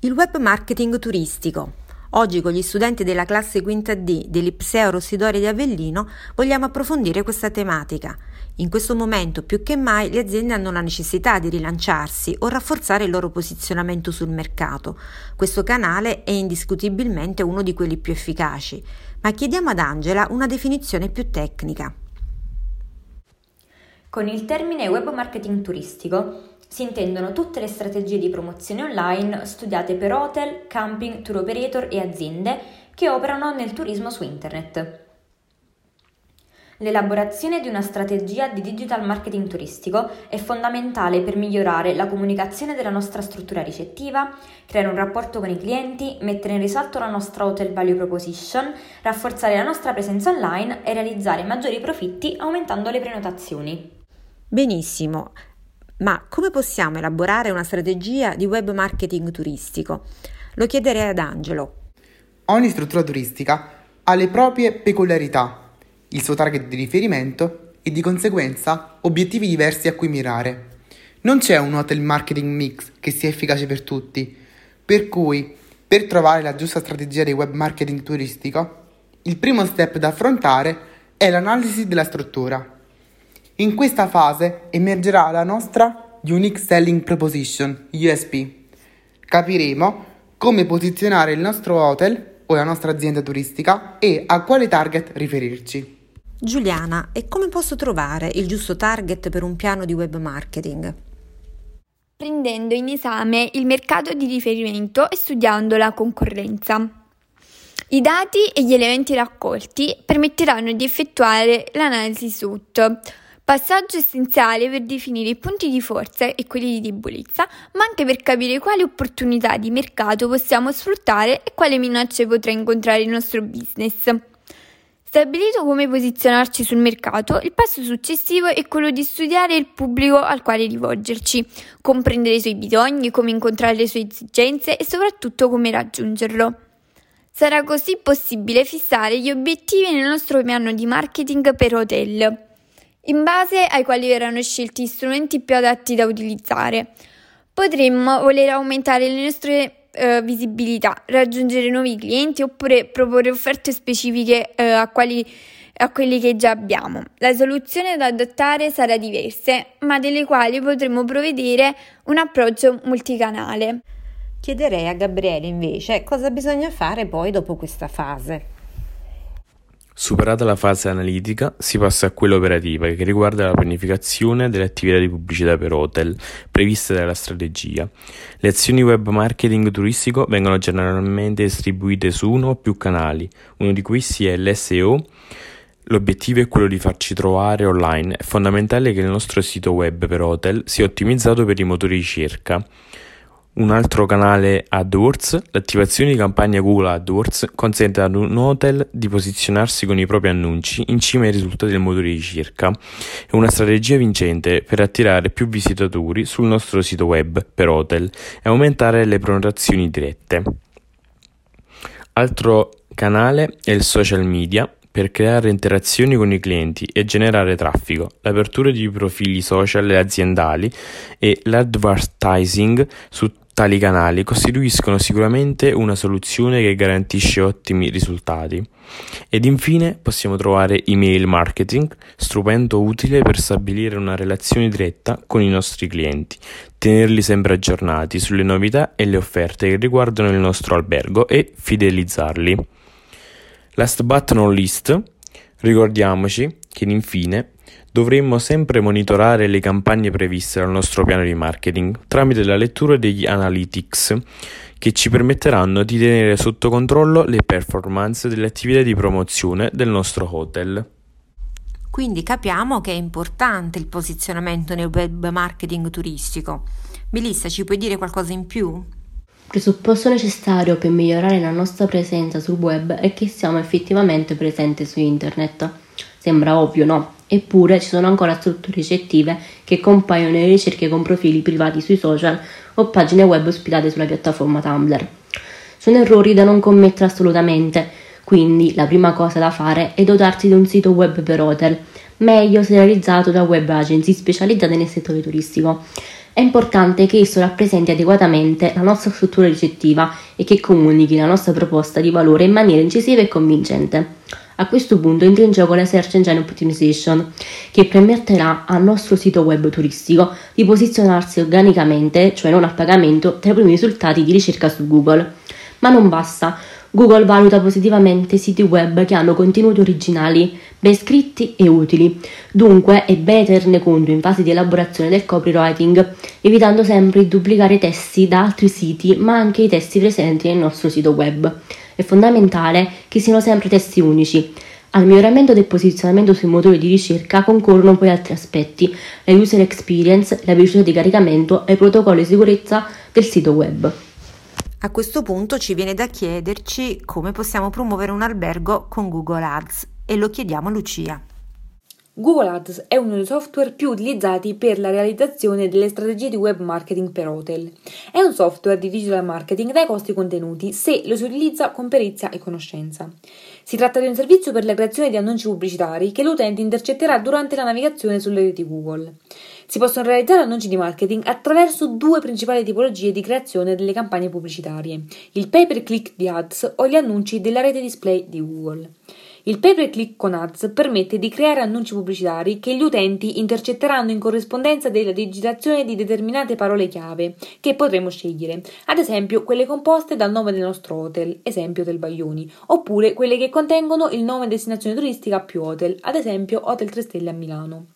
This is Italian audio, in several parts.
Il web marketing turistico. Oggi con gli studenti della classe quinta D dell'Ipseo Rossidori di Avellino vogliamo approfondire questa tematica. In questo momento più che mai le aziende hanno la necessità di rilanciarsi o rafforzare il loro posizionamento sul mercato. Questo canale è indiscutibilmente uno di quelli più efficaci, ma chiediamo ad Angela una definizione più tecnica. Con il termine web marketing turistico si intendono tutte le strategie di promozione online studiate per hotel, camping, tour operator e aziende che operano nel turismo su internet. L'elaborazione di una strategia di digital marketing turistico è fondamentale per migliorare la comunicazione della nostra struttura ricettiva, creare un rapporto con i clienti, mettere in risalto la nostra hotel value proposition, rafforzare la nostra presenza online e realizzare maggiori profitti aumentando le prenotazioni. Benissimo, ma come possiamo elaborare una strategia di web marketing turistico? Lo chiederei ad Angelo. Ogni struttura turistica ha le proprie peculiarità, il suo target di riferimento e di conseguenza obiettivi diversi a cui mirare. Non c'è un hotel marketing mix che sia efficace per tutti, per cui per trovare la giusta strategia di web marketing turistico, il primo step da affrontare è l'analisi della struttura. In questa fase emergerà la nostra Unique Selling Proposition, USP. Capiremo come posizionare il nostro hotel o la nostra azienda turistica e a quale target riferirci. Giuliana, e come posso trovare il giusto target per un piano di web marketing? Prendendo in esame il mercato di riferimento e studiando la concorrenza. I dati e gli elementi raccolti permetteranno di effettuare l'analisi SWOT Passaggio essenziale per definire i punti di forza e quelli di debolezza, ma anche per capire quali opportunità di mercato possiamo sfruttare e quale minacce potrà incontrare il nostro business. Stabilito come posizionarci sul mercato, il passo successivo è quello di studiare il pubblico al quale rivolgerci, comprendere i suoi bisogni, come incontrare le sue esigenze e soprattutto come raggiungerlo. Sarà così possibile fissare gli obiettivi nel nostro piano di marketing per hotel in base ai quali verranno scelti gli strumenti più adatti da utilizzare. Potremmo voler aumentare le nostre eh, visibilità, raggiungere nuovi clienti oppure proporre offerte specifiche eh, a, quali, a quelli che già abbiamo. La soluzione da adottare sarà diversa, ma delle quali potremo provvedere un approccio multicanale. Chiederei a Gabriele invece cosa bisogna fare poi dopo questa fase. Superata la fase analitica, si passa a quella operativa che riguarda la pianificazione delle attività di pubblicità per hotel previste dalla strategia. Le azioni web marketing turistico vengono generalmente distribuite su uno o più canali, uno di questi è l'SEO. L'obiettivo è quello di farci trovare online. È fondamentale che il nostro sito web per hotel sia ottimizzato per i motori di ricerca. Un altro canale AdWords, l'attivazione di campagna Google AdWords consente ad un hotel di posizionarsi con i propri annunci in cima ai risultati del motore di ricerca. È una strategia vincente per attirare più visitatori sul nostro sito web per hotel e aumentare le prenotazioni dirette. Altro canale è il social media per creare interazioni con i clienti e generare traffico, l'apertura di profili social e aziendali e l'advertising su Tali canali costituiscono sicuramente una soluzione che garantisce ottimi risultati. Ed infine possiamo trovare email marketing, strumento utile per stabilire una relazione diretta con i nostri clienti, tenerli sempre aggiornati sulle novità e le offerte che riguardano il nostro albergo e fidelizzarli. Last but not least, ricordiamoci che infine Dovremmo sempre monitorare le campagne previste dal nostro piano di marketing tramite la lettura degli analytics che ci permetteranno di tenere sotto controllo le performance delle attività di promozione del nostro hotel. Quindi capiamo che è importante il posizionamento nel web marketing turistico. Melissa, ci puoi dire qualcosa in più? Presupposto necessario per migliorare la nostra presenza sul web è che siamo effettivamente presenti su internet. Sembra ovvio, no? Eppure ci sono ancora strutture ricettive che compaiono nelle ricerche con profili privati sui social o pagine web ospitate sulla piattaforma Tumblr. Sono errori da non commettere assolutamente, quindi la prima cosa da fare è dotarsi di un sito web per hotel, meglio se realizzato da web agency specializzate nel settore turistico. È importante che esso rappresenti adeguatamente la nostra struttura ricettiva e che comunichi la nostra proposta di valore in maniera incisiva e convincente. A questo punto entra in gioco la Search Engine Optimization, che permetterà al nostro sito web turistico di posizionarsi organicamente, cioè non a pagamento, tra i primi risultati di ricerca su Google. Ma non basta. Google valuta positivamente siti web che hanno contenuti originali, ben scritti e utili. Dunque è bene tenerne conto in fase di elaborazione del copywriting, evitando sempre di duplicare testi da altri siti, ma anche i testi presenti nel nostro sito web. È fondamentale che siano sempre testi unici. Al miglioramento del posizionamento sui motori di ricerca concorrono poi altri aspetti, la user experience, la velocità di caricamento e i protocolli di sicurezza del sito web. A questo punto ci viene da chiederci come possiamo promuovere un albergo con Google Ads e lo chiediamo a Lucia. Google Ads è uno dei software più utilizzati per la realizzazione delle strategie di web marketing per hotel. È un software di digital marketing dai costi contenuti se lo si utilizza con perizia e conoscenza. Si tratta di un servizio per la creazione di annunci pubblicitari che l'utente intercetterà durante la navigazione sulle reti Google. Si possono realizzare annunci di marketing attraverso due principali tipologie di creazione delle campagne pubblicitarie, il pay per click di ads o gli annunci della rete display di Google. Il pay per click con ads permette di creare annunci pubblicitari che gli utenti intercetteranno in corrispondenza della digitazione di determinate parole chiave che potremo scegliere, ad esempio quelle composte dal nome del nostro hotel, esempio Hotel Baglioni, oppure quelle che contengono il nome destinazione turistica più hotel, ad esempio Hotel 3 Stelle a Milano.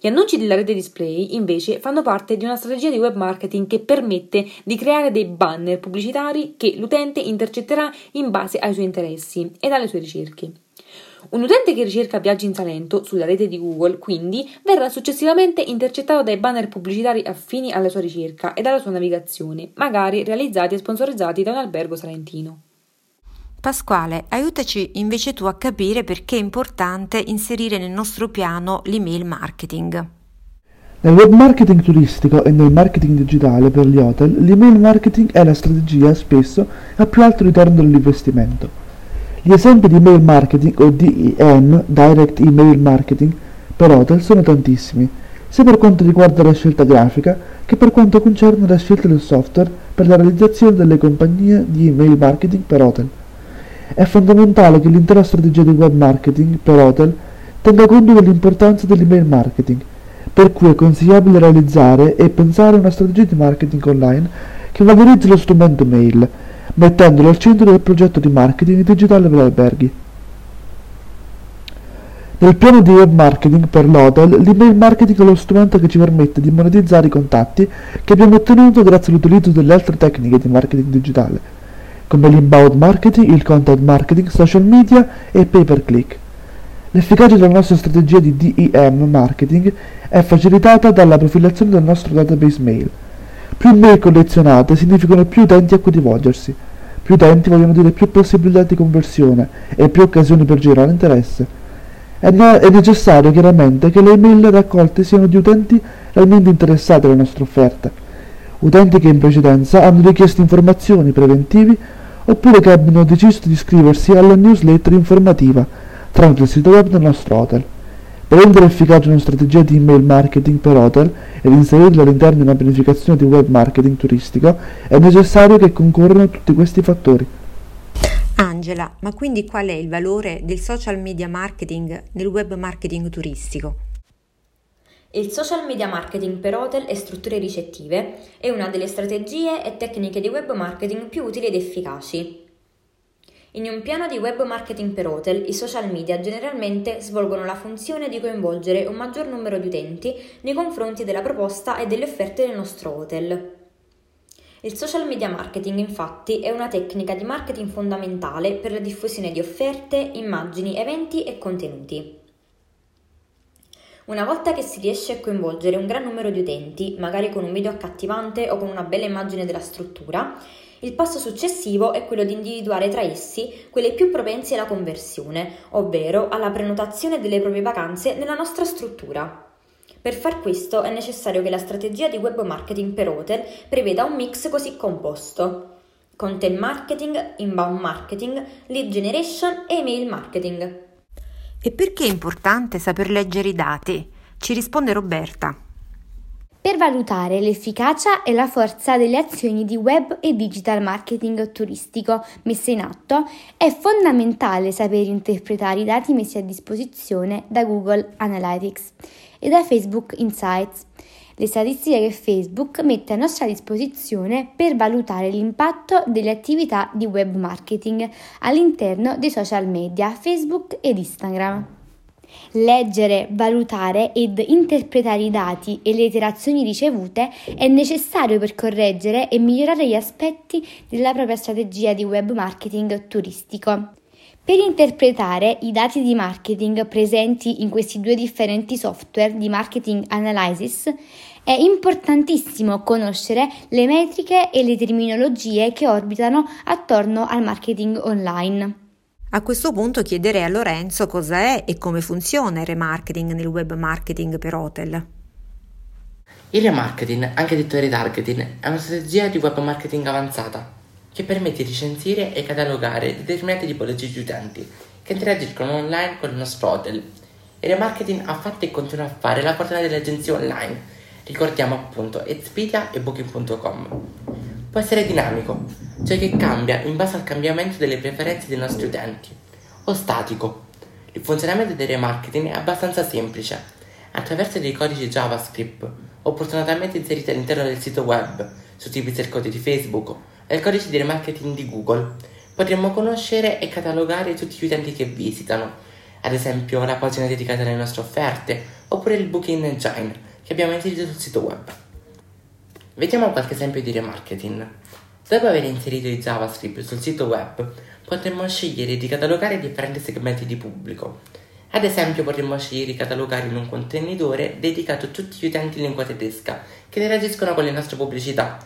Gli annunci della rete display, invece, fanno parte di una strategia di web marketing che permette di creare dei banner pubblicitari che l'utente intercetterà in base ai suoi interessi e alle sue ricerche. Un utente che ricerca viaggi in Salento sulla rete di Google, quindi, verrà successivamente intercettato dai banner pubblicitari affini alla sua ricerca e alla sua navigazione, magari realizzati e sponsorizzati da un albergo salentino. Pasquale, aiutaci invece tu a capire perché è importante inserire nel nostro piano l'email marketing. Nel web marketing turistico e nel marketing digitale per gli hotel, l'email marketing è la strategia spesso a più alto ritorno dell'investimento. Gli esempi di email marketing o DEM, Direct Email Marketing, per hotel sono tantissimi, sia per quanto riguarda la scelta grafica che per quanto concerne la scelta del software per la realizzazione delle compagnie di email marketing per hotel. È fondamentale che l'intera strategia di web marketing per hotel tenga conto dell'importanza dell'email marketing, per cui è consigliabile realizzare e pensare a una strategia di marketing online che valorizzi lo strumento mail, mettendolo al centro del progetto di marketing digitale per alberghi. Nel piano di web marketing per l'hotel, l'email marketing è lo strumento che ci permette di monetizzare i contatti che abbiamo ottenuto grazie all'utilizzo delle altre tecniche di marketing digitale, come l'inbound marketing, il content marketing, social media e pay per click. L'efficacia della nostra strategia di DEM marketing è facilitata dalla profilazione del nostro database mail. Più mail collezionate significano più utenti a cui rivolgersi. Più utenti vogliono dire più possibilità di conversione e più occasioni per generare interesse. È, è necessario chiaramente che le email raccolte siano di utenti realmente interessati alla nostra offerta, utenti che in precedenza hanno richiesto informazioni preventivi oppure che abbiano deciso di iscriversi alla newsletter informativa tramite il sito web del nostro hotel. Per rendere efficace una strategia di email marketing per hotel ed inserirla all'interno di una pianificazione di web marketing turistico è necessario che concorrano tutti questi fattori. Angela, ma quindi qual è il valore del social media marketing nel web marketing turistico? Il social media marketing per hotel e strutture ricettive è una delle strategie e tecniche di web marketing più utili ed efficaci. In un piano di web marketing per hotel, i social media generalmente svolgono la funzione di coinvolgere un maggior numero di utenti nei confronti della proposta e delle offerte del nostro hotel. Il social media marketing infatti è una tecnica di marketing fondamentale per la diffusione di offerte, immagini, eventi e contenuti. Una volta che si riesce a coinvolgere un gran numero di utenti, magari con un video accattivante o con una bella immagine della struttura, il passo successivo è quello di individuare tra essi quelli più propensi alla conversione, ovvero alla prenotazione delle proprie vacanze nella nostra struttura. Per far questo è necessario che la strategia di web marketing per hotel preveda un mix così composto. Content marketing, inbound marketing, lead generation e email marketing. E perché è importante saper leggere i dati? Ci risponde Roberta. per valutare l'efficacia e la forza delle azioni di web e digital marketing turistico messe in atto, è fondamentale sapere interpretare i dati messi a disposizione da Google Analytics e da Facebook Insights, le statistiche che Facebook mette a nostra disposizione per valutare l'impatto delle attività di web marketing all'interno dei social media Facebook ed Instagram. Leggere, valutare ed interpretare i dati e le iterazioni ricevute è necessario per correggere e migliorare gli aspetti della propria strategia di web marketing turistico. Per interpretare i dati di marketing presenti in questi due differenti software di marketing analysis è importantissimo conoscere le metriche e le terminologie che orbitano attorno al marketing online. A questo punto chiederei a Lorenzo cosa è e come funziona il remarketing nel web marketing per hotel. Il remarketing, anche detto retargeting, è una strategia di web marketing avanzata che permette di censire e catalogare determinate tipologie di utenti che interagiscono online con il nostro hotel. Il remarketing ha fatto e continua a fare la portata delle agenzie online. Ricordiamo appunto Expedia e Booking.com. Può essere dinamico, cioè che cambia in base al cambiamento delle preferenze dei nostri utenti, o statico. Il funzionamento del remarketing è abbastanza semplice. Attraverso dei codici JavaScript, opportunamente inseriti all'interno del sito web, suddivisi al codice di Facebook e al codice di remarketing di Google, potremmo conoscere e catalogare tutti gli utenti che visitano, ad esempio la pagina dedicata alle nostre offerte, oppure il booking engine che abbiamo inserito sul sito web. Vediamo qualche esempio di remarketing. Dopo aver inserito i JavaScript sul sito web, potremmo scegliere di catalogare differenti segmenti di pubblico. Ad esempio potremmo scegliere di catalogare in un contenitore dedicato a tutti gli utenti in lingua tedesca che interagiscono con le nostre pubblicità.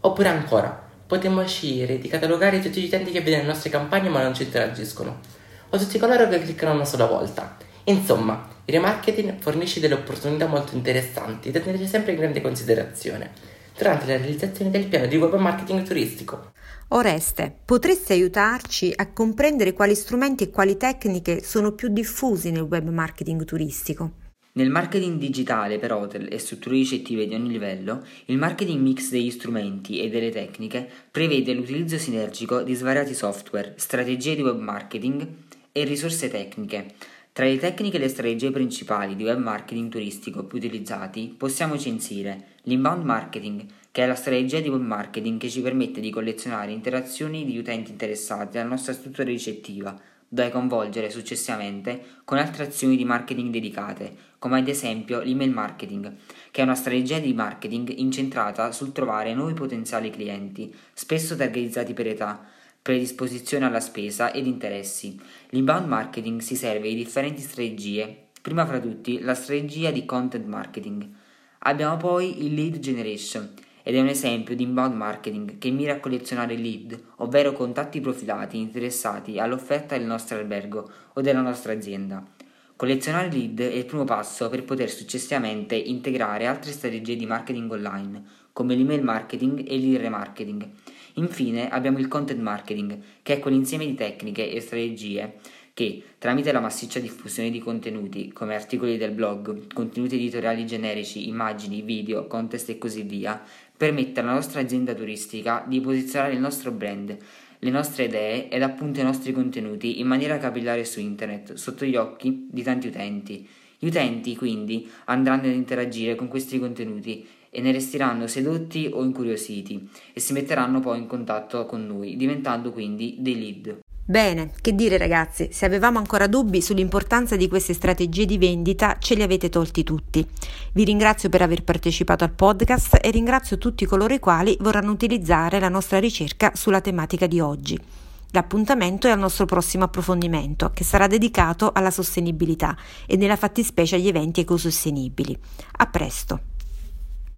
Oppure ancora, potremmo scegliere di catalogare tutti gli utenti che vedono le nostre campagne ma non ci interagiscono. O tutti coloro che cliccano una sola volta. Insomma, il remarketing fornisce delle opportunità molto interessanti da tenere sempre in grande considerazione durante la realizzazione del piano di web marketing turistico. Oreste, potresti aiutarci a comprendere quali strumenti e quali tecniche sono più diffusi nel web marketing turistico? Nel marketing digitale per hotel e strutture ricettive di ogni livello, il marketing mix degli strumenti e delle tecniche prevede l'utilizzo sinergico di svariati software, strategie di web marketing e risorse tecniche. Tra le tecniche e le strategie principali di web marketing turistico più utilizzati possiamo censire l'inbound marketing, che è la strategia di web marketing che ci permette di collezionare interazioni di utenti interessati alla nostra struttura ricettiva, da coinvolgere successivamente con altre azioni di marketing dedicate, come ad esempio l'email marketing, che è una strategia di marketing incentrata sul trovare nuovi potenziali clienti, spesso targetizzati per età, predisposizione alla spesa ed interessi. L'inbound marketing si serve di differenti strategie, prima fra tutti la strategia di content marketing, Abbiamo poi il lead generation ed è un esempio di inbound marketing che mira a collezionare lead, ovvero contatti profilati interessati all'offerta del nostro albergo o della nostra azienda. Collezionare lead è il primo passo per poter successivamente integrare altre strategie di marketing online, come l'email marketing e il remarketing. Infine abbiamo il content marketing, che è quell'insieme di tecniche e strategie che, tramite la massiccia diffusione di contenuti, come articoli del blog, contenuti editoriali generici, immagini, video, contest e così via, permette alla nostra azienda turistica di posizionare il nostro brand, le nostre idee ed appunto i nostri contenuti in maniera capillare su internet, sotto gli occhi di tanti utenti. Gli utenti quindi andranno ad interagire con questi contenuti e ne resteranno sedotti o incuriositi e si metteranno poi in contatto con noi, diventando quindi dei lead. Bene, che dire ragazzi, se avevamo ancora dubbi sull'importanza di queste strategie di vendita, ce li avete tolti tutti. Vi ringrazio per aver partecipato al podcast e ringrazio tutti coloro i quali vorranno utilizzare la nostra ricerca sulla tematica di oggi. L'appuntamento è al nostro prossimo approfondimento, che sarà dedicato alla sostenibilità e nella fattispecie agli eventi ecosostenibili. A presto!